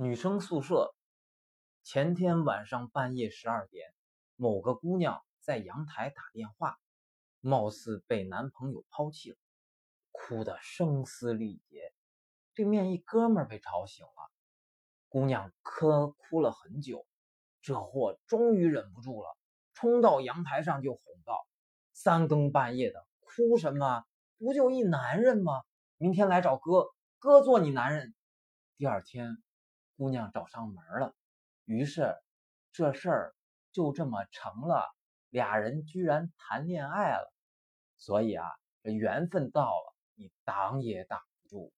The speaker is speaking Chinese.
女生宿舍，前天晚上半夜十二点，某个姑娘在阳台打电话，貌似被男朋友抛弃了，哭得声嘶力竭。对面一哥们被吵醒了，姑娘磕哭了很久，这货终于忍不住了，冲到阳台上就吼道：“三更半夜的哭什么？不就一男人吗？明天来找哥，哥做你男人。”第二天。姑娘找上门了，于是这事儿就这么成了，俩人居然谈恋爱了。所以啊，这缘分到了，你挡也挡不住。